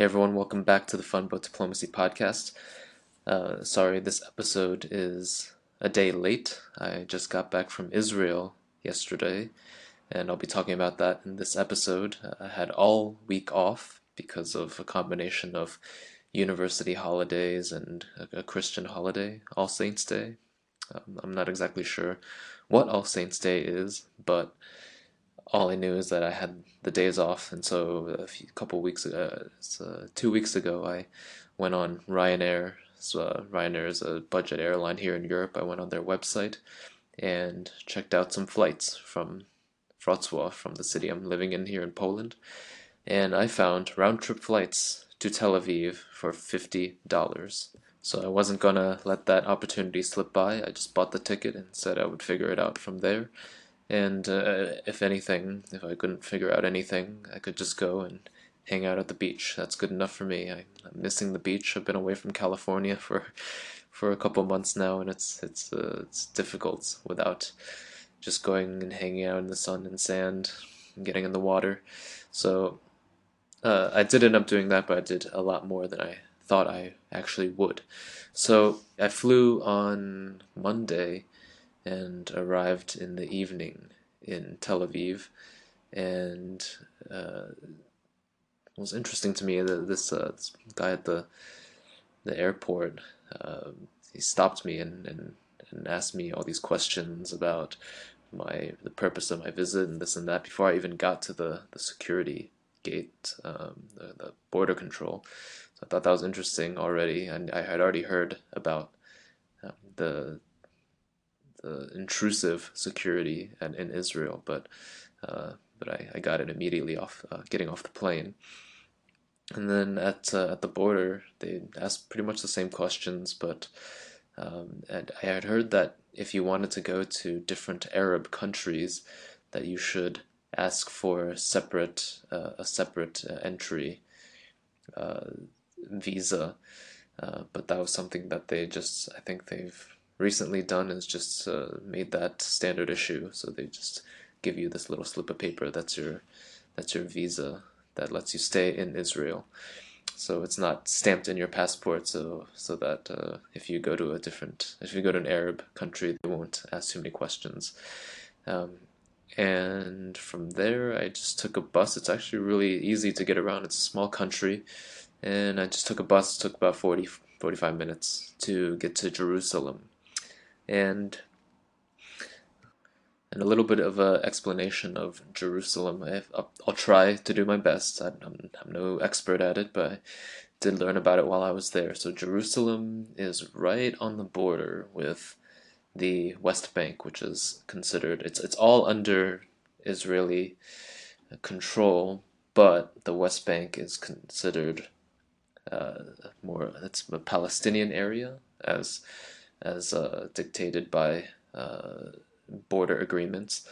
Hey everyone, welcome back to the Fun Boat Diplomacy podcast. Uh, sorry, this episode is a day late. I just got back from Israel yesterday, and I'll be talking about that in this episode. I had all week off because of a combination of university holidays and a, Christian holiday, All Saints Day. Um, I'm not exactly sure what All Saints Day is, but all I knew is that I had the days off, and so a few, couple weeks ago, uh, two weeks ago, I went on Ryanair. So uh, Ryanair is a budget airline here in Europe. I went on their website and checked out some flights from Wrocław, from the city I'm living in here in Poland, and I found round trip flights to Tel Aviv for fifty dollars. So I wasn't gonna let that opportunity slip by. I just bought the ticket and said I would figure it out from there and uh, if anything, if I couldn't figure out anything, I could just go and hang out at the beach. That's good enough for me. I, am missing the beach. I've been away from California for for a couple months now, and it's it's uh, it's difficult without just going and hanging out in the sun and sand, and getting in the water. So uh, I did end up doing that, but I did a lot more than I thought I actually would. So I flew on Monday and arrived in the evening in Tel Aviv. And uh, it was interesting to me that this, uh, this guy at the the airport uh, he stopped me and, and and asked me all these questions about my the purpose of my visit and this and that before I even got to the the security gate, um, the, the border control. So I thought that was interesting already, and I had already heard about um, the the intrusive security and in Israel, but uh, but I, I got it immediately off uh, getting off the plane. And then at uh, at the border, they asked pretty much the same questions, but um, and I had heard that if you wanted to go to different Arab countries, that you should ask for separate uh, a separate uh, entry uh, visa. but that was something that they just I think they've recently done is just uh, made that standard issue. So they just give you this little slip of paper that's your that's your visa that lets you stay in Israel. So it's not stamped in your passport, so so that uh, if you go to a different, if you go to an Arab country, they won't ask too many questions. Um, and from there, I just took a bus. It's actually really easy to get around. It's a small country, and I just took a bus. It took about 40, 45 minutes to get to Jerusalem and and a little bit of an explanation of Jerusalem. I will try to do my best. I'm, I'm, no expert at it, but I did learn about it while I was there. So Jerusalem is right on the border with the West Bank, which is considered it's it's all under Israeli control, but the West Bank is considered uh, more it's a Palestinian area as as uh, dictated by uh, border agreements.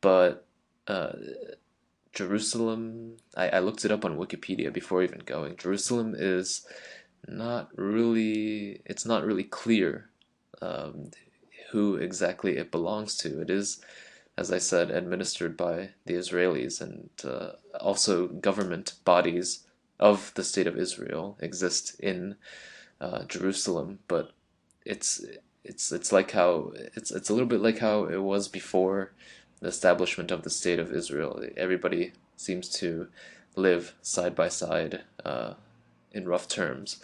But uh, Jerusalem, I, I looked it up on Wikipedia before even going. Jerusalem is not really, it's not really clear um, who exactly it belongs to. It is, as I said, administered by the Israelis, and uh, also government bodies of the state of Israel exist in uh, Jerusalem, but it's it's it's like how it's it's a little bit like how it was before the establishment of the state of Israel. Everybody seems to live side by side uh, in rough terms.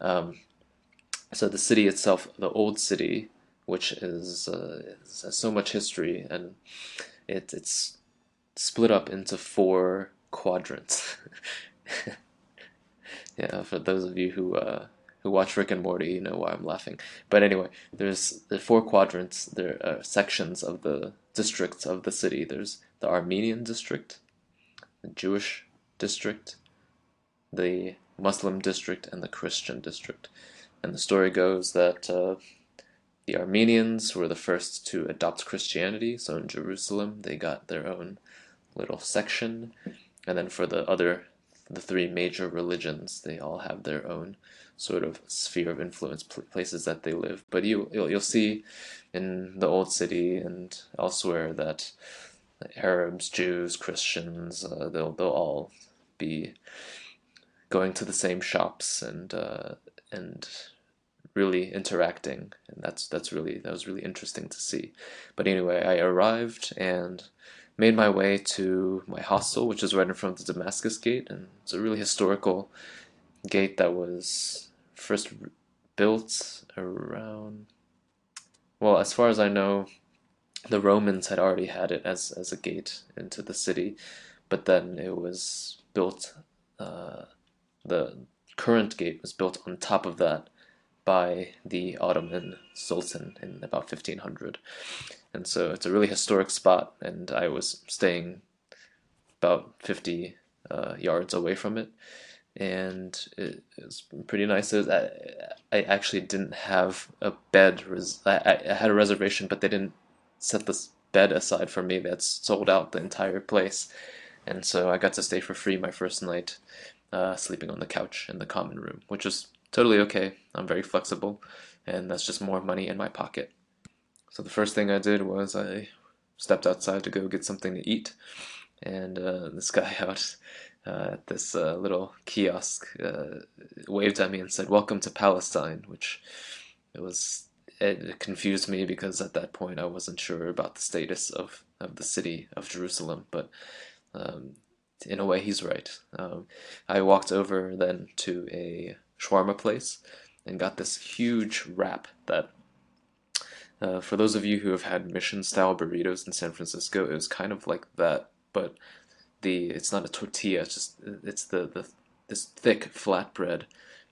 Um, so the city itself, the old city, which is, uh, has so much history, and it, it's split up into four quadrants. yeah, for those of you who uh, who watch Rick and Morty, you know why I'm laughing. But anyway, there's the four quadrants, there are sections of the districts of the city. There's the Armenian district, the Jewish district, the Muslim district, and the Christian district. And the story goes that uh, the Armenians were the first to adopt Christianity, so in Jerusalem they got their own little section. And then for the other, the three major religions, they all have their own sort of sphere of influence, places that they live. But you you'll, you'll see in the old city and elsewhere that Arabs, Jews, Christians, uh, they'll they'll all be going to the same shops and uh, and really interacting, and that's that's really that was really interesting to see. But anyway, I arrived and made my way to my hostel, which is right in front of the Damascus Gate, and it's a really historical gate that was first built around. Well, as far as I know, the Romans had already had it as as a gate into the city, but then it was built. Uh, the current gate was built on top of that by the Ottoman Sultan in about 1500. And so it's a really historic spot, and I was staying about 50 uh, yards away from it. And it, it was pretty nice. Was, I, I, actually didn't have a bed. Res- I, I had a reservation, but they didn't set this bed aside for me. That's sold out the entire place. And so I got to stay for free my first night, uh, sleeping on the couch in the common room, which was totally okay. I'm very flexible, and that's just more money in my pocket. So the first thing I did was I stepped outside to go get something to eat, and uh, this guy out at this uh, little kiosk uh, waved at me and said, "Welcome to Palestine," which it was it confused me because at that point I wasn't sure about the status of, of the city of Jerusalem, but um, in a way he's right. Um, I walked over then to a shawarma place and got this huge wrap that uh, for those of you who have had mission style burritos in San Francisco, it was kind of like that, but the it's not a tortilla, it's just it's the, the this thick flatbread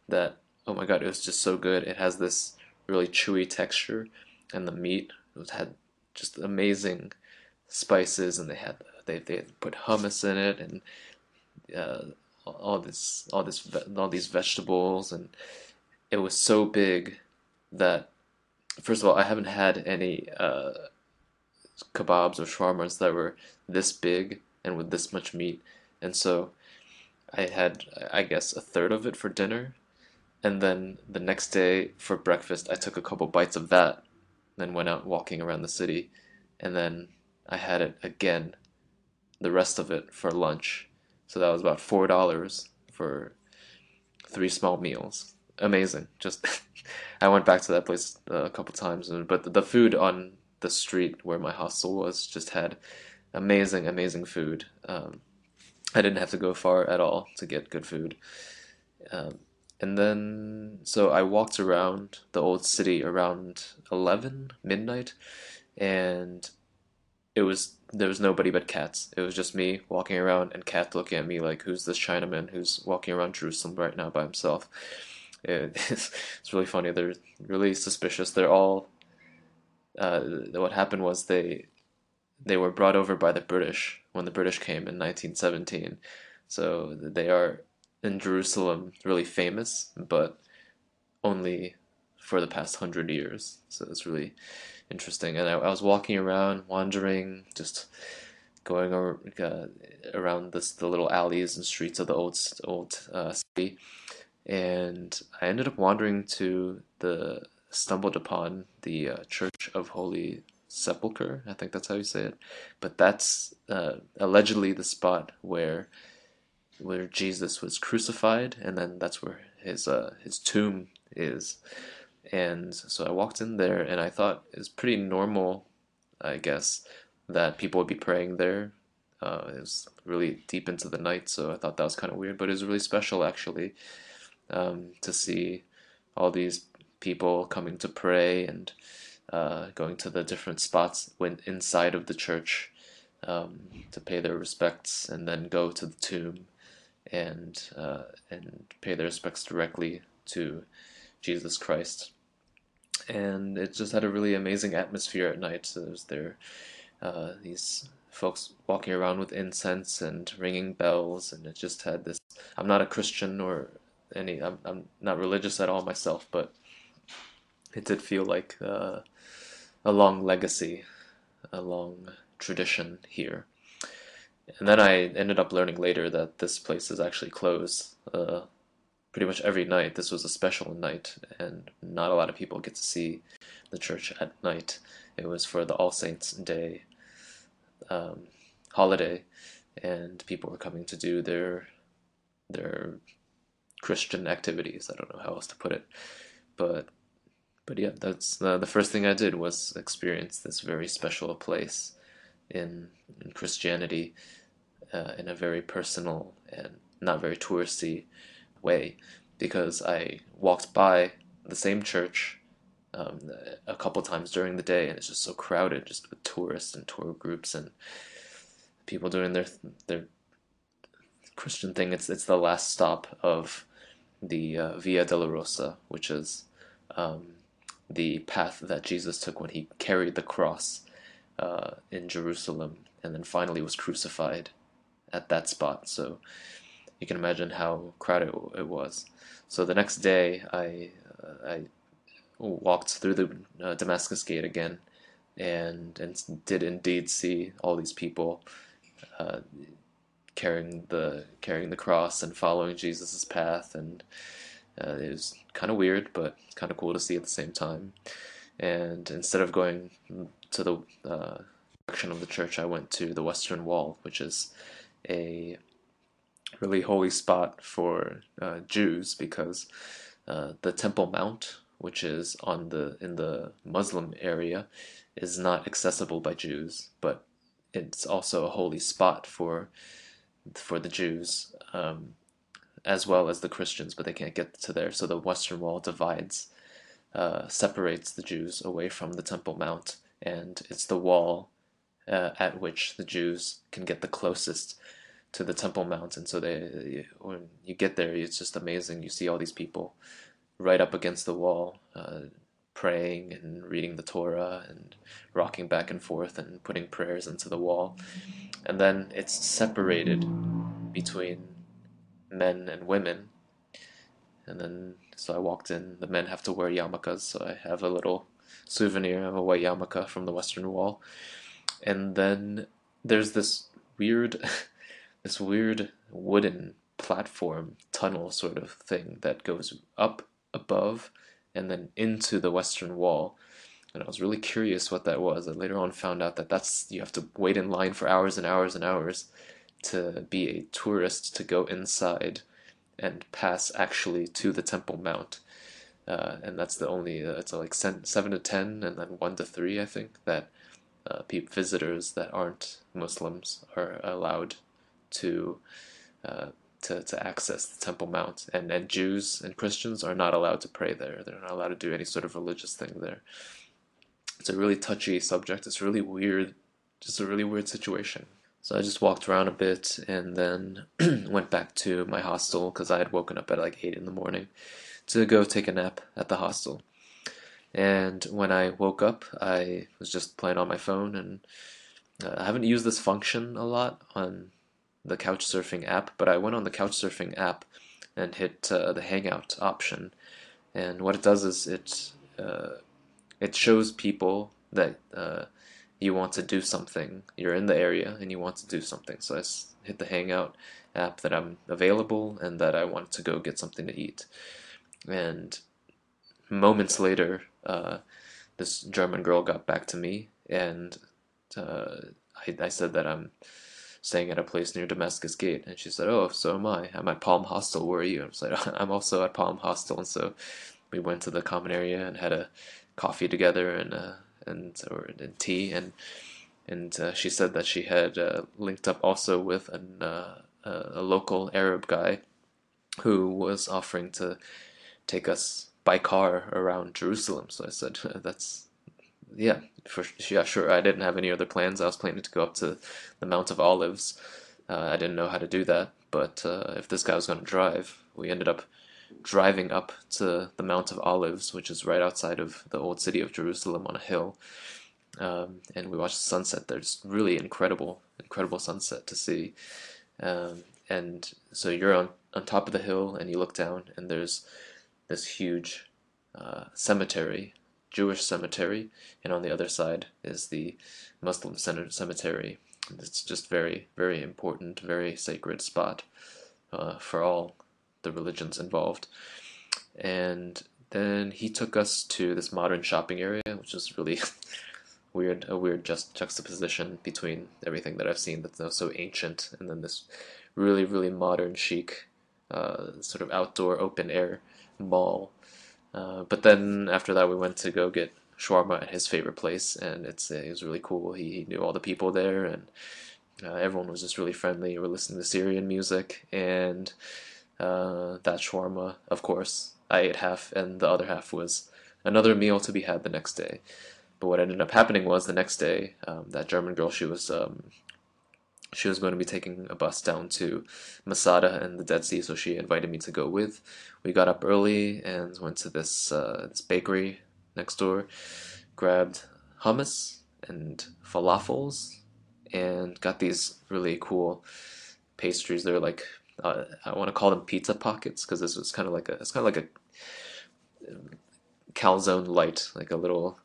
that oh my god, it was just so good. It has this really chewy texture, and the meat it had just amazing spices, and they had they they put hummus in it, and uh, all this all this all these vegetables and it was so big that first of all I haven't had any uh, kebabs or shawarmas that were this big and with this much meat and so I had I guess a third of it for dinner and then the next day for breakfast I took a couple bites of that then went out walking around the city and then I had it again the rest of it for lunch so that was about four dollars for three small meals. Amazing. Just I went back to that place a couple times, but the food on the street where my hostel was just had amazing, amazing food. Um, I didn't have to go far at all to get good food. Um, and then, so I walked around the old city around 11 midnight, and it was there was nobody but cats. It was just me walking around and cats looking at me like, "Who's this Chinaman who's walking around Jerusalem right now by himself?" It, it's, it's really funny. They're really suspicious. They're all. Uh, what happened was they they were brought over by the British when the British came in 1917. So they are in Jerusalem really famous, but only for the past hundred years. So it's really interesting. And I, I was walking around, wandering, just going over, uh, around this, the little alleys and streets of the old old uh, city, and I ended up wandering to the stumbled upon the uh, Church of Holy Sepulchre. I think that's how you say it. But that's uh, allegedly the spot where where Jesus was crucified, and then that's where his uh, his tomb is. And so I walked in there and I thought it's pretty normal, I guess, that people would be praying there. Uh, it was really deep into the night, so I thought that was kind of weird, but it was really special actually um, to see all these people coming to pray and uh, going to the different spots when inside of the church um, to pay their respects and then go to the tomb and uh, and pay their respects directly to Jesus Christ and it just had a really amazing atmosphere at night. So there's there uh, these folks walking around with incense and ringing bells, and it just had this. I'm not a Christian or any. I'm I'm not religious at all myself, but it did feel like uh, a long legacy, a long tradition here. And then I ended up learning later that this place is actually closed. Uh, pretty much every night. This was a special night, and not a lot of people get to see the church at night. It was for the All Saints' Day um, holiday, and people were coming to do their their Christian activities. I don't know how else to put it, but but yeah, that's uh, the first thing I did was experience this very special place in, in Christianity uh, in a very personal and not very touristy way. Because I walked by the same church um, a couple times during the day and it's just so crowded just with tourists and tour groups and people doing their their Christian thing. It's it's the last stop of the uh, Via Dolorosa which is um, the path that Jesus took when he carried the cross uh, in Jerusalem and then finally was crucified at that spot. So you can imagine how crowded it was. So the next day, I uh, I walked through the uh, Damascus Gate again, and and did indeed see all these people uh, carrying the carrying the cross and following Jesus's path, and uh, it was kind of weird, but kind of cool to see at the same time. And instead of going to the uh, direction of the church, I went to the Western Wall, which is a really holy spot for uh, Jews because uh, the Temple Mount, which is on the in the Muslim area, is not accessible by Jews, but it's also a holy spot for for the Jews. Um, as well as the Christians, but they can't get to there. So the Western Wall divides, uh, separates the Jews away from the Temple Mount, and it's the wall uh, at which the Jews can get the closest to the Temple Mount. And so they, when you get there, it's just amazing. You see all these people right up against the wall, uh, praying and reading the Torah and rocking back and forth and putting prayers into the wall. And then it's separated between men and women. And then, so I walked in. The men have to wear yarmulkes, so I have a little souvenir of a white yarmulke from the Western Wall. And then there's this weird, this weird wooden platform tunnel sort of thing that goes up above and then into the Western Wall. And I was really curious what that was. I later on found out that that's you have to wait in line for hours and hours and hours to be a tourist to go inside and pass actually to the Temple Mount. Uh, and that's the only uh, it's like seven to ten and then one to three I think that uh, visitors that aren't Muslims are allowed to uh, to to access the Temple Mount. And and Jews and Christians are not allowed to pray there. They're not allowed to do any sort of religious thing there. It's a really touchy subject. It's really weird just a really weird situation so I just walked around a bit and then went back to my hostel because I had woken up at like 8 in the morning to go take a nap at the hostel. And when I woke up, I was just playing on my phone and uh, I haven't used this function a lot on the Couchsurfing app, but I went on the Couchsurfing app and hit uh, the Hangout option. And what it does is it uh, it shows people that uh, you want to do something. You're in the area and you want to do something. So I hit the Hangout app that I'm available and that I want to go get something to eat. And moments later, uh, this German girl got back to me and uh, I, I said that I'm staying at a place near Damascus Gate. And she said, Oh, so am I. I'm at Palm Hostel. Where are you? I was like, I'm also at Palm Hostel. And so we went to the common area and had a coffee together and uh, and or and tea and and uh, she said that she had uh, linked up also with an, uh, a local Arab guy who was offering to take us by car around Jerusalem. So I said, "That's yeah, for yeah, sure." I didn't have any other plans. I was planning to go up to the Mount of Olives. Uh, I didn't know how to do that, but uh, if this guy was going to drive, we ended up driving up to the Mount of Olives, which is right outside of the old city of Jerusalem on a hill. Um, and we watched the sunset there. It's really incredible, incredible sunset to see. Um, and so you're on, on top of the hill and you look down, and there's this huge uh, cemetery, Jewish cemetery, and on the other side is the Muslim cemetery. It's just very, very important, very sacred spot uh, for all the religions involved. And then he took us to this modern shopping area, which is really weird, a weird just juxtaposition between everything that I've seen that's so ancient and then this really, really modern chic uh, sort of outdoor open air mall. Uh, but then after that, we went to go get shawarma at his favorite place, and it's it was really cool. He, he knew all the people there, and uh, everyone was just really friendly. We were listening to Syrian music, and uh, that shawarma, of course, I ate half, and the other half was another meal to be had the next day. But what ended up happening was the next day, um, that German girl, she was um, she was going to be taking a bus down to Masada and the Dead Sea, so she invited me to go with. We got up early and went to this uh, this bakery next door, grabbed hummus and falafels, and got these really cool pastries. They're like uh, I want to call them pizza pockets because this was kind of like a it's kind of like a calzone light, like a little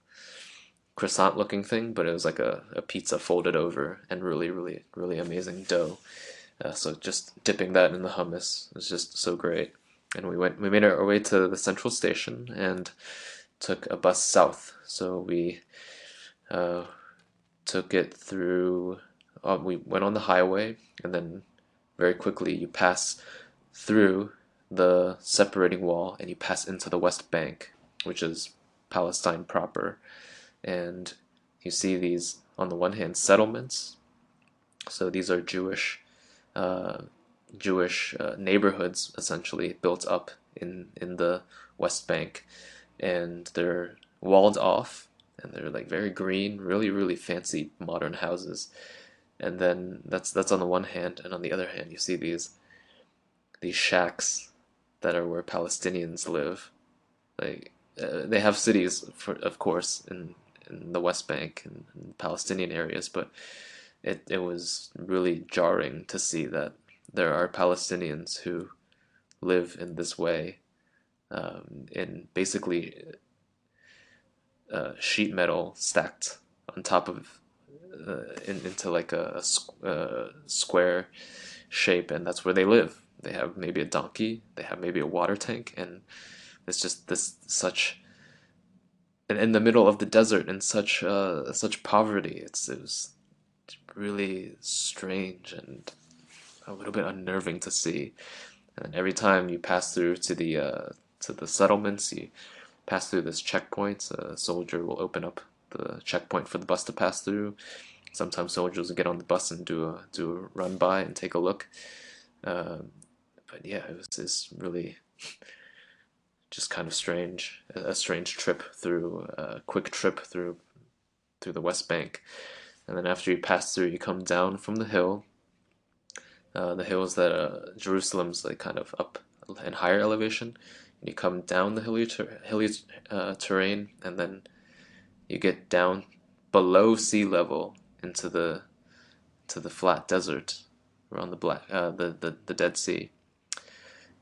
croissant looking thing, but it was like a, a pizza folded over and really, really, really amazing dough. Uh, so just dipping that in the hummus was just so great. And we went, we made our way to the central station and took a bus south. So we uh, took it through. Uh, we went on the highway, and then very quickly you pass through the separating wall and you pass into the West Bank, which is Palestine proper and you see these on the one hand settlements. So these are Jewish uh, Jewish uh, neighborhoods essentially built up in in the West Bank, and they're walled off and they're like very green, really really fancy modern houses. And then that's that's on the one hand, and on the other hand, you see these these shacks that are where Palestinians live. Like uh, they have cities, for of course, in in the West Bank and, Palestinian areas, but it, it was really jarring to see that there are Palestinians who live in this way um, in basically uh, sheet metal stacked on top of uh, in, into like a, a, uh, square shape, and that's where they live. They have maybe a donkey, they have maybe a water tank, and it's just this such And in the middle of the desert in such uh, such poverty. It's it was really strange and a little bit unnerving to see. And every time you pass through to the uh, to the settlements, you pass through this checkpoint. A soldier will open up the checkpoint for the bus to pass through. Sometimes soldiers will get on the bus and do a do a run by and take a look. Uh, but yeah, it was this really just kind of strange, a strange trip through, a quick trip through, through the West Bank, and then after you pass through, you come down from the hill. Uh, the hills that uh, Jerusalem's like kind of up in higher elevation, and you come down the hilly, ter- hilly uh, terrain, and then you get down below sea level into the to the flat desert around the black uh, the, the the Dead Sea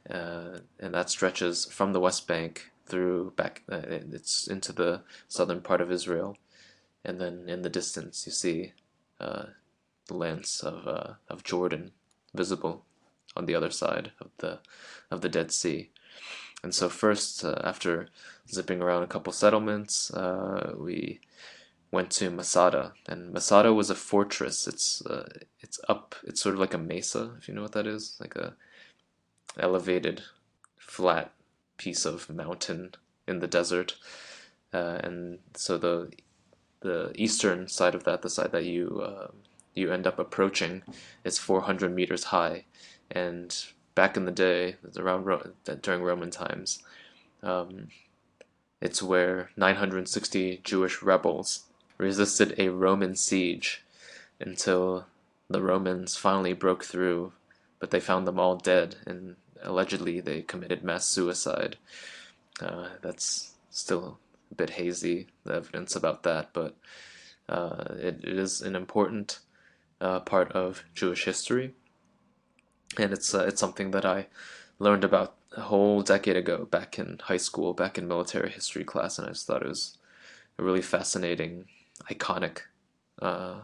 uh, and that stretches from the West Bank through back. Uh, it's into the southern part of Israel, and then in the distance you see uh, the lands of uh, of Jordan visible on the other side of the of the Dead Sea. And so first, uh, after zipping around a couple settlements, uh, we went to Masada, and Masada was a fortress. It's it's up. It's sort of like a mesa, if you know what that is, like a elevated, flat piece of mountain in the desert. Uh, and so the the eastern side of that, the side that you uh, you end up approaching, is 400 meters high. And back in the day, around Ro- during Roman times, um, it's where 960 Jewish rebels resisted a Roman siege until the Romans finally broke through but they found them all dead, and allegedly they committed mass suicide. Uh, that's still a bit hazy, the evidence about that, but uh, it, it is an important uh, part of Jewish history, and it's uh, it's something that I learned about a whole decade ago, back in high school, back in military history class, and I just thought it was a really fascinating, iconic uh,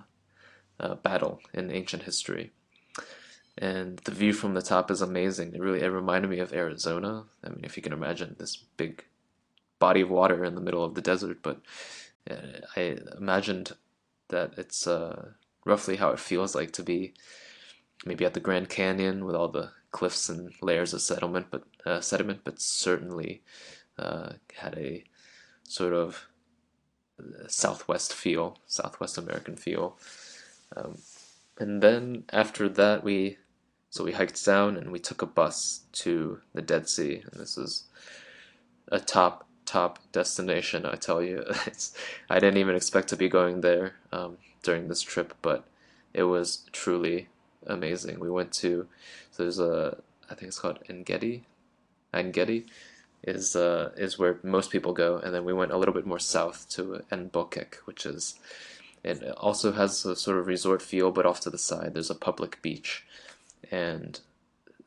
uh, battle in ancient history and the view from the top is amazing. It really it reminded me of Arizona. I mean, if you can imagine this big body of water in the middle of the desert, but uh, I imagined that it's uh, roughly how it feels like to be maybe at the Grand Canyon with all the cliffs and layers of settlement, but uh, sediment, but certainly uh, had a sort of southwest feel, Southwest American feel. Um, and then after that, we so we hiked down and we took a bus to the Dead Sea, and this is a top top destination. I tell you, it's, I didn't even expect to be going there um, during this trip, but it was truly amazing. We went to so there's a I think it's called Engedi, Engedi is uh, is where most people go, and then we went a little bit more south to En Bokek, which is it also has a sort of resort feel, but off to the side there's a public beach, and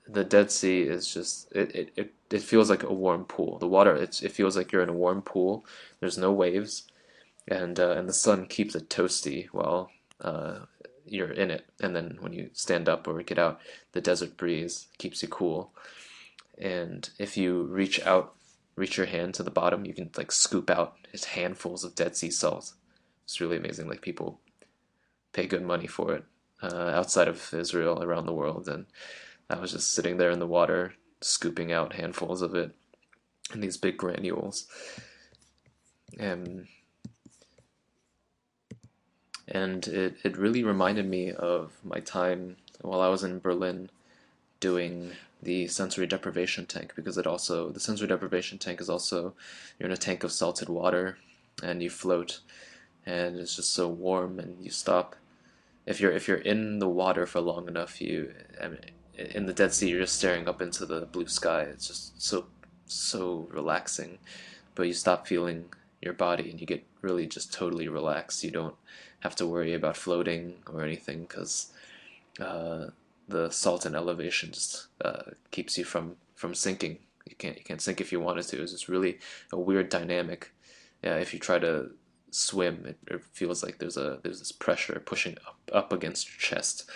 the Dead Sea is just it, it, it, it feels like a warm pool. The water it it feels like you're in a warm pool. There's no waves, and uh, and the sun keeps it toasty while uh, you're in it. And then when you stand up or get out, the desert breeze keeps you cool. And if you reach out, reach your hand to the bottom, you can like scoop out his handfuls of Dead Sea salt. It's really amazing. Like people pay good money for it uh, outside of Israel, around the world, and I was just sitting there in the water, scooping out handfuls of it in these big granules. And and it, it really reminded me of my time while I was in Berlin doing the sensory deprivation tank because it also the sensory deprivation tank is also you're in a tank of salted water and you float and it's just so warm and you stop. If you're if you're in the water for long enough you I mean, in the Dead Sea you're just staring up into the blue sky. It's just so so relaxing but you stop feeling your body and you get really just totally relaxed. You don't have to worry about floating or anything because uh, the salt and elevation just uh, keeps you from from sinking. You can't you can't sink if you wanted to. It's just really a weird dynamic. Yeah, if you try to swim, it, it feels like there's a there's this pressure pushing up up against your chest.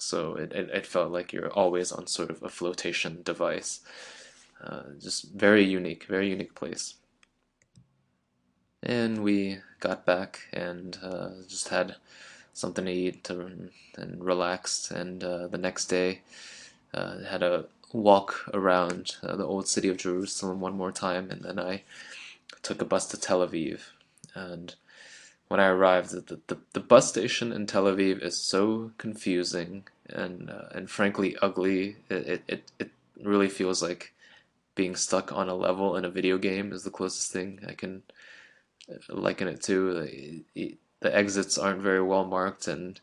So it, it, it felt like you're always on sort of a flotation device. Uh, just very unique, very unique place. And we got back and uh, just had something to eat to, and relaxed. And uh, the next day, uh, had a walk around uh, the old city of Jerusalem one more time, and then I took a bus to Tel Aviv. And when I arrived, the, the, the bus station in Tel Aviv is so confusing and uh, and frankly ugly. It, it it really feels like being stuck on a level in a video game is the closest thing I can liken it to. The exits aren't very well marked, and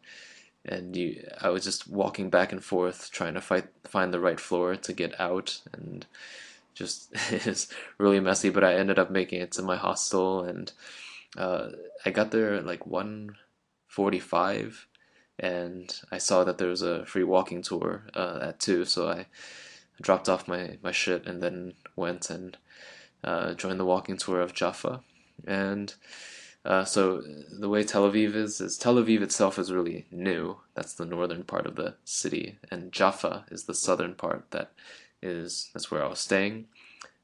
and you, I was just walking back and forth trying to fight, find the right floor to get out, and just it's really messy. But I ended up making it to my hostel, and uh, I got there at like one forty-five, and I saw that there was a free walking tour uh, at two, so I dropped off my my shit and then went and uh, joined the walking tour of Jaffa and uh, so the way Tel Aviv is is Tel Aviv itself is really new. That's the northern part of the city, and Jaffa is the southern part. That is that's where I was staying,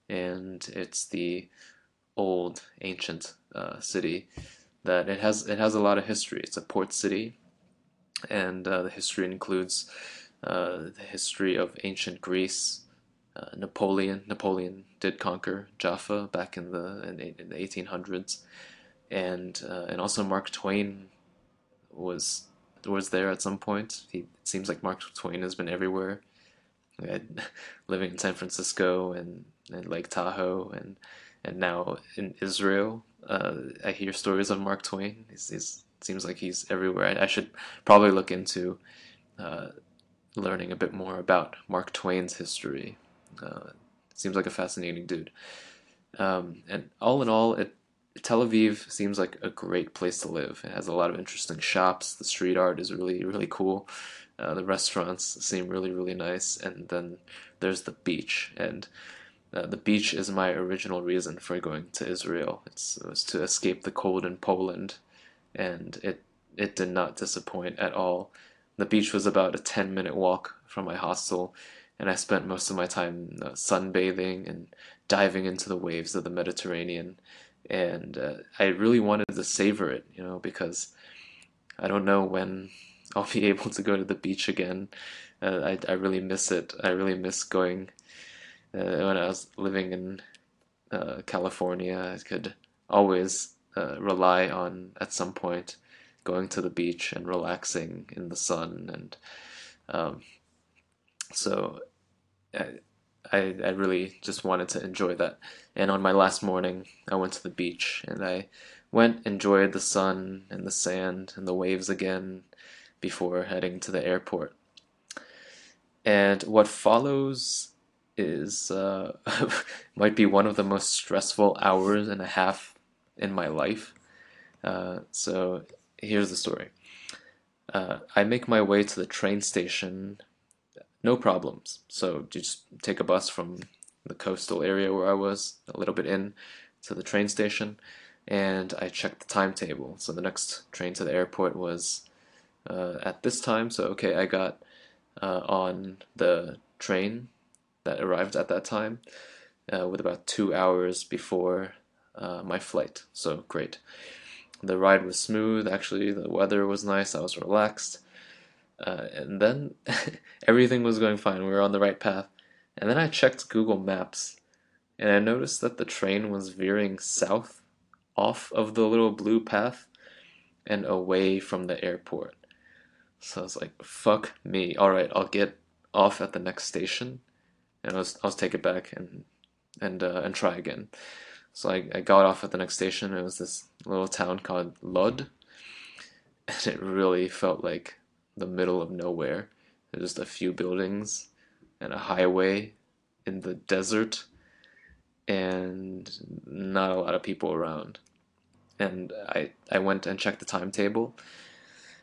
and it's the old ancient uh, city that it has it has a lot of history. It's a port city, and uh, the history includes uh, the history of ancient Greece, uh, Napoleon. Napoleon did conquer Jaffa back in the in, in the 1800s, and uh, and also Mark Twain was was there at some point. He, it seems like Mark Twain has been everywhere, living in San Francisco and, and Lake Tahoe and and now in Israel. Uh, I hear stories of Mark Twain. He's, he's seems like he's everywhere. I, I should probably look into uh, learning a bit more about Mark Twain's history. Uh, seems like a fascinating dude. Um, and all in all, it, Tel Aviv seems like a great place to live. It has a lot of interesting shops. The street art is really, really cool. Uh, the restaurants seem really, really nice. And then there's the beach. And uh, the beach is my original reason for going to Israel. It's, it was to escape the cold in Poland. And it, it did not disappoint at all. The beach was about a 10 minute walk from my hostel and I spent most of my time uh, sunbathing and diving into the waves of the Mediterranean. And uh, I really wanted to savor it, you know, because I don't know when I'll be able to go to the beach again. Uh, I I really miss it. I really miss going. Uh, when I was living in uh, California, I could always uh, rely on at some point going to the beach and relaxing in the sun and um, so I, I, really just wanted to enjoy that and on my last morning I went to the beach and I went enjoyed the sun and the sand and the waves again before heading to the airport and what follows is uh, might be one of the most stressful hours and a half in my life. Uh, so here's the story. Uh, I make my way to the train station, no problems. So just take a bus from the coastal area where I was, a little bit in, to the train station, and I checked the timetable. So the next train to the airport was uh, at this time. So okay, I got uh, on the train that arrived at that time uh, with about two hours before uh, my flight. So great. The ride was smooth. Actually, the weather was nice. I was relaxed. Uh, and then everything was going fine. We were on the right path. And then I checked Google Maps and I noticed that the train was veering south off of the little blue path and away from the airport. So I was like, fuck me. All right, I'll get off at the next station and I'll, I'll take it back and and uh, and try again. So I, I got off at the next station. It was this little town called Lod, and it really felt like the middle of nowhere. There's just a few buildings and a highway in the desert, and not a lot of people around. And I I went and checked the timetable.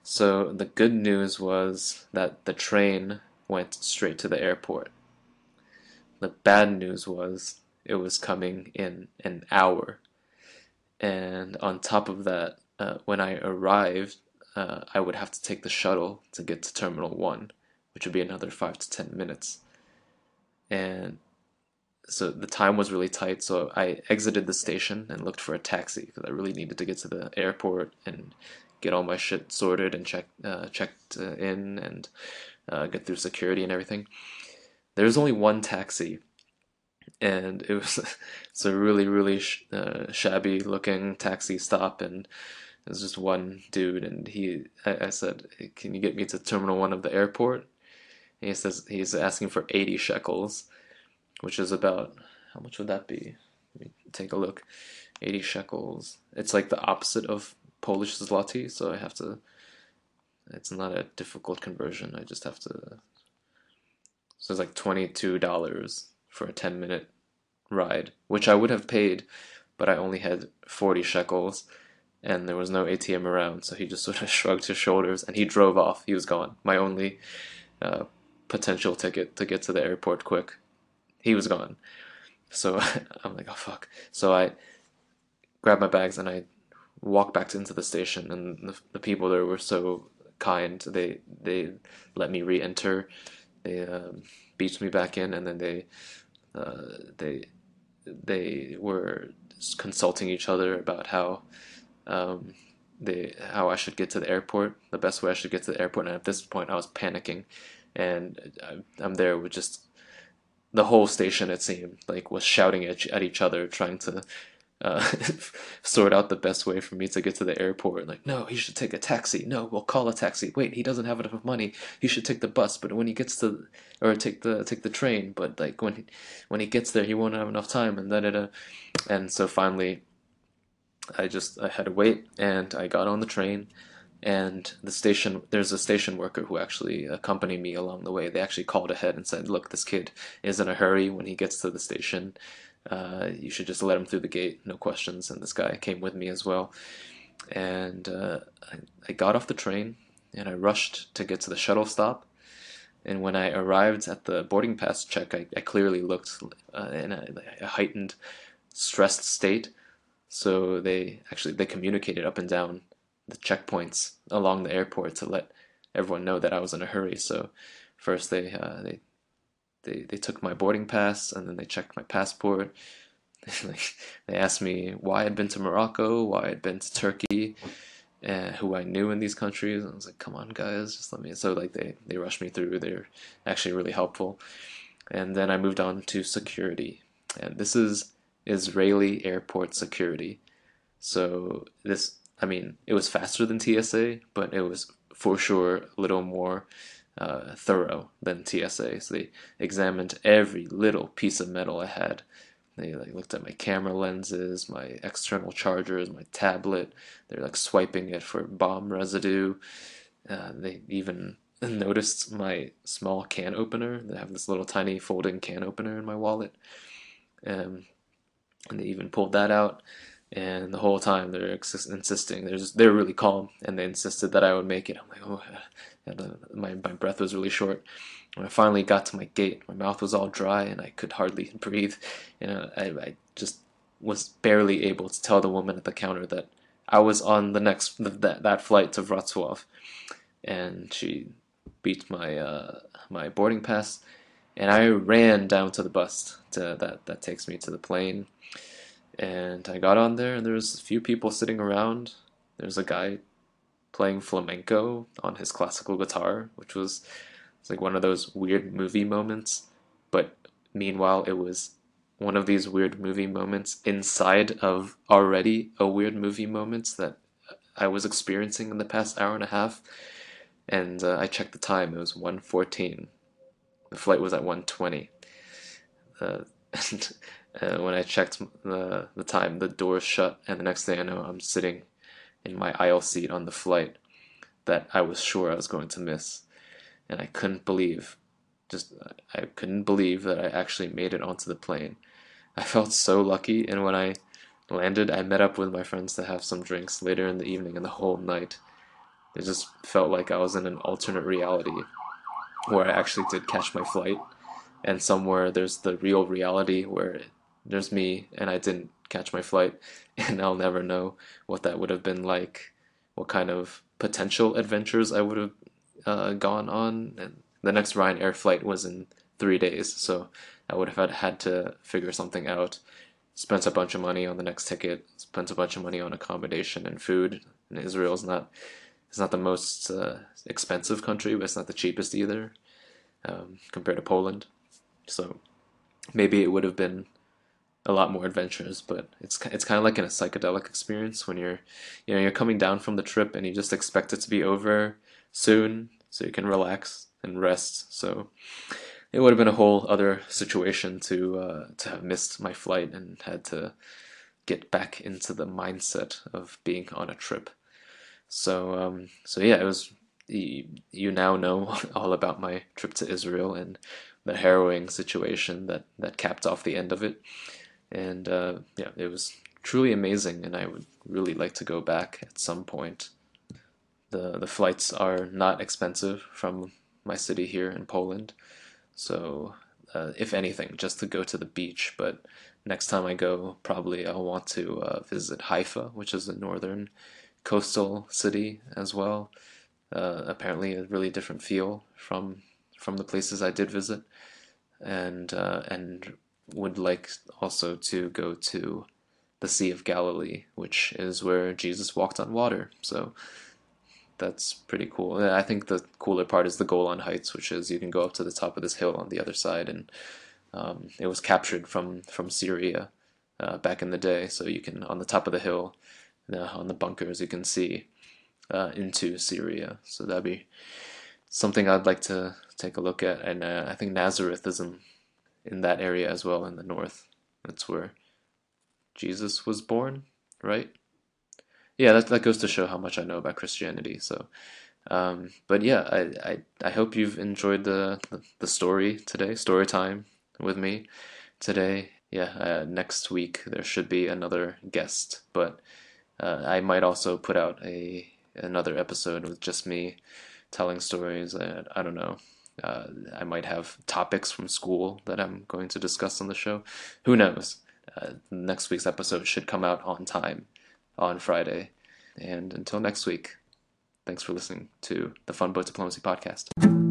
So the good news was that the train went straight to the airport. The bad news was it was coming in an hour. And on top of that, uh, when I arrived, uh, I would have to take the shuttle to get to Terminal 1, which would be another 5 to 10 minutes. And so the time was really tight, so I exited the station and looked for a taxi because I really needed to get to the airport and get all my shit sorted and check, uh, checked in and uh, get through security and everything. There was only one taxi and it was it's a really really sh- uh, shabby looking taxi stop and there's just one dude and he I, I, said can you get me to terminal one of the airport? And he says he's asking for 80 shekels which is about how much would that be? Let me take a look. 80 shekels. It's like the opposite of polish zloty so i have to it's not a difficult conversion. I just have to so it's like $22 for a 10 minute ride, which I would have paid, but I only had 40 shekels and there was no ATM around. So he just sort of shrugged his shoulders and he drove off. He was gone. My only uh, potential ticket to get to the airport quick. He was gone. So I'm like, oh fuck. So I grabbed my bags and I walked back into the station and the, the people there were so kind. They they let me re-enter. They um, me back in and then they uh, they they were consulting each other about how um, they how I should get to the airport, the best way I should get to the airport. And at this point, I was panicking, and I'm there with just the whole station. It seemed like was shouting at, at each other, trying to uh, sort out the best way for me to get to the airport. Like, no, he should take a taxi. No, we'll call a taxi. Wait, he doesn't have enough money. He should take the bus. But when he gets to, or take the take the train. But like when he, when he gets there, he won't have enough time. And da da da. And so finally, I just I had to wait, and I got on the train. And the station, there's a station worker who actually accompanied me along the way. They actually called ahead and said, "Look, this kid is in a hurry when he gets to the station." uh, you should just let him through the gate, no questions. And this guy came with me as well. And uh, I, I, got off the train and I rushed to get to the shuttle stop. And when I arrived at the boarding pass check, I, I clearly looked uh, in a, a, heightened, stressed state. So they actually they communicated up and down the checkpoints along the airport to let everyone know that I was in a hurry. So first they uh, they they they took my boarding pass and then they checked my passport. they asked me why I'd been to Morocco, why I'd been to Turkey, and who I knew in these countries. And I was like, come on, guys, just let me. So like they they rushed me through. They're actually really helpful. And then I moved on to security, and this is Israeli airport security. So this, I mean, it was faster than TSA, but it was for sure a little more uh, thorough than TSA. So they examined every little piece of metal I had. They like looked at my camera lenses, my external chargers, my tablet. They're like swiping it for bomb residue. Uh, they even noticed my small can opener. They have this little tiny folding can opener in my wallet. Um, and they even pulled that out. And the whole time they're insisting, they're just, they're really calm, and they insisted that I would make it. I'm like, oh, my my breath was really short. When I finally got to my gate, my mouth was all dry and I could hardly breathe. And I, I just was barely able to tell the woman at the counter that I was on the next that that flight to Wrocław, and she beat my uh, my boarding pass, and I ran down to the bus to, that that takes me to the plane, and I got on there, and there was a few people sitting around. There's a guy playing flamenco on his classical guitar, which was like one of those weird movie moments. But meanwhile, it was one of these weird movie moments inside of already a weird movie moments that I was experiencing in the past hour and a half. And uh, I checked the time; it was 1:14. The flight was at 1:20. Uh, and uh, when I checked the the time, the doors shut, and the next thing I know, I'm sitting in my aisle seat on the flight that I was sure I was going to miss. And I couldn't believe, just, I couldn't believe that I actually made it onto the plane. I felt so lucky, and when I landed, I met up with my friends to have some drinks later in the evening and the whole night. It just felt like I was in an alternate reality where I actually did catch my flight, and somewhere there's the real reality where there's me and I didn't catch my flight, and I'll never know what that would have been like, what kind of potential adventures I would have uh, gone on. And the next Ryanair flight was in three days, so I would have had, to figure something out. Spent a bunch of money on the next ticket. Spent a bunch of money on accommodation and food. And Israel's not it's not the most uh, expensive country, but it's not the cheapest either um, compared to Poland. So maybe it would have been a lot more adventurous, but it's it's kind of like in a psychedelic experience when you're you know you're coming down from the trip and you just expect it to be over soon so you can relax and rest. So it would have been a whole other situation to uh, to have missed my flight and had to get back into the mindset of being on a trip. So um, so yeah, it was. You, now know all about my trip to Israel and the harrowing situation that, that capped off the end of it and uh, yeah, it was truly amazing, and I would really like to go back at some point. the The flights are not expensive from my city here in Poland, so uh, if anything, just to go to the beach. But next time I go, probably I'll want to uh, visit Haifa, which is a northern coastal city as well. Uh, apparently, a really different feel from from the places I did visit, and uh, and would like also to go to the Sea of Galilee, which is where Jesus walked on water. So that's pretty cool. I think the cooler part is the Golan Heights, which is you can go up to the top of this hill on the other side, and um, it was captured from from Syria uh, back in the day. So you can on the top of the hill, on the bunker, as you can see uh, into Syria. So that'd be something I'd like to take a look at. And uh, I think Nazareth is in in that area as well in the north. That's where Jesus was born, right? Yeah, that that goes to show how much I know about Christianity. So, um, but yeah, I, I I hope you've enjoyed the the, the story today, story time with me today. Yeah, uh, next week there should be another guest, but uh, I might also put out a another episode with just me telling stories. I, I don't know. Uh, I might have topics from school that I'm going to discuss on the show. Who knows? Uh, next week's episode should come out on time on Friday. And until next week, thanks for listening to the Fun Boat Diplomacy Podcast.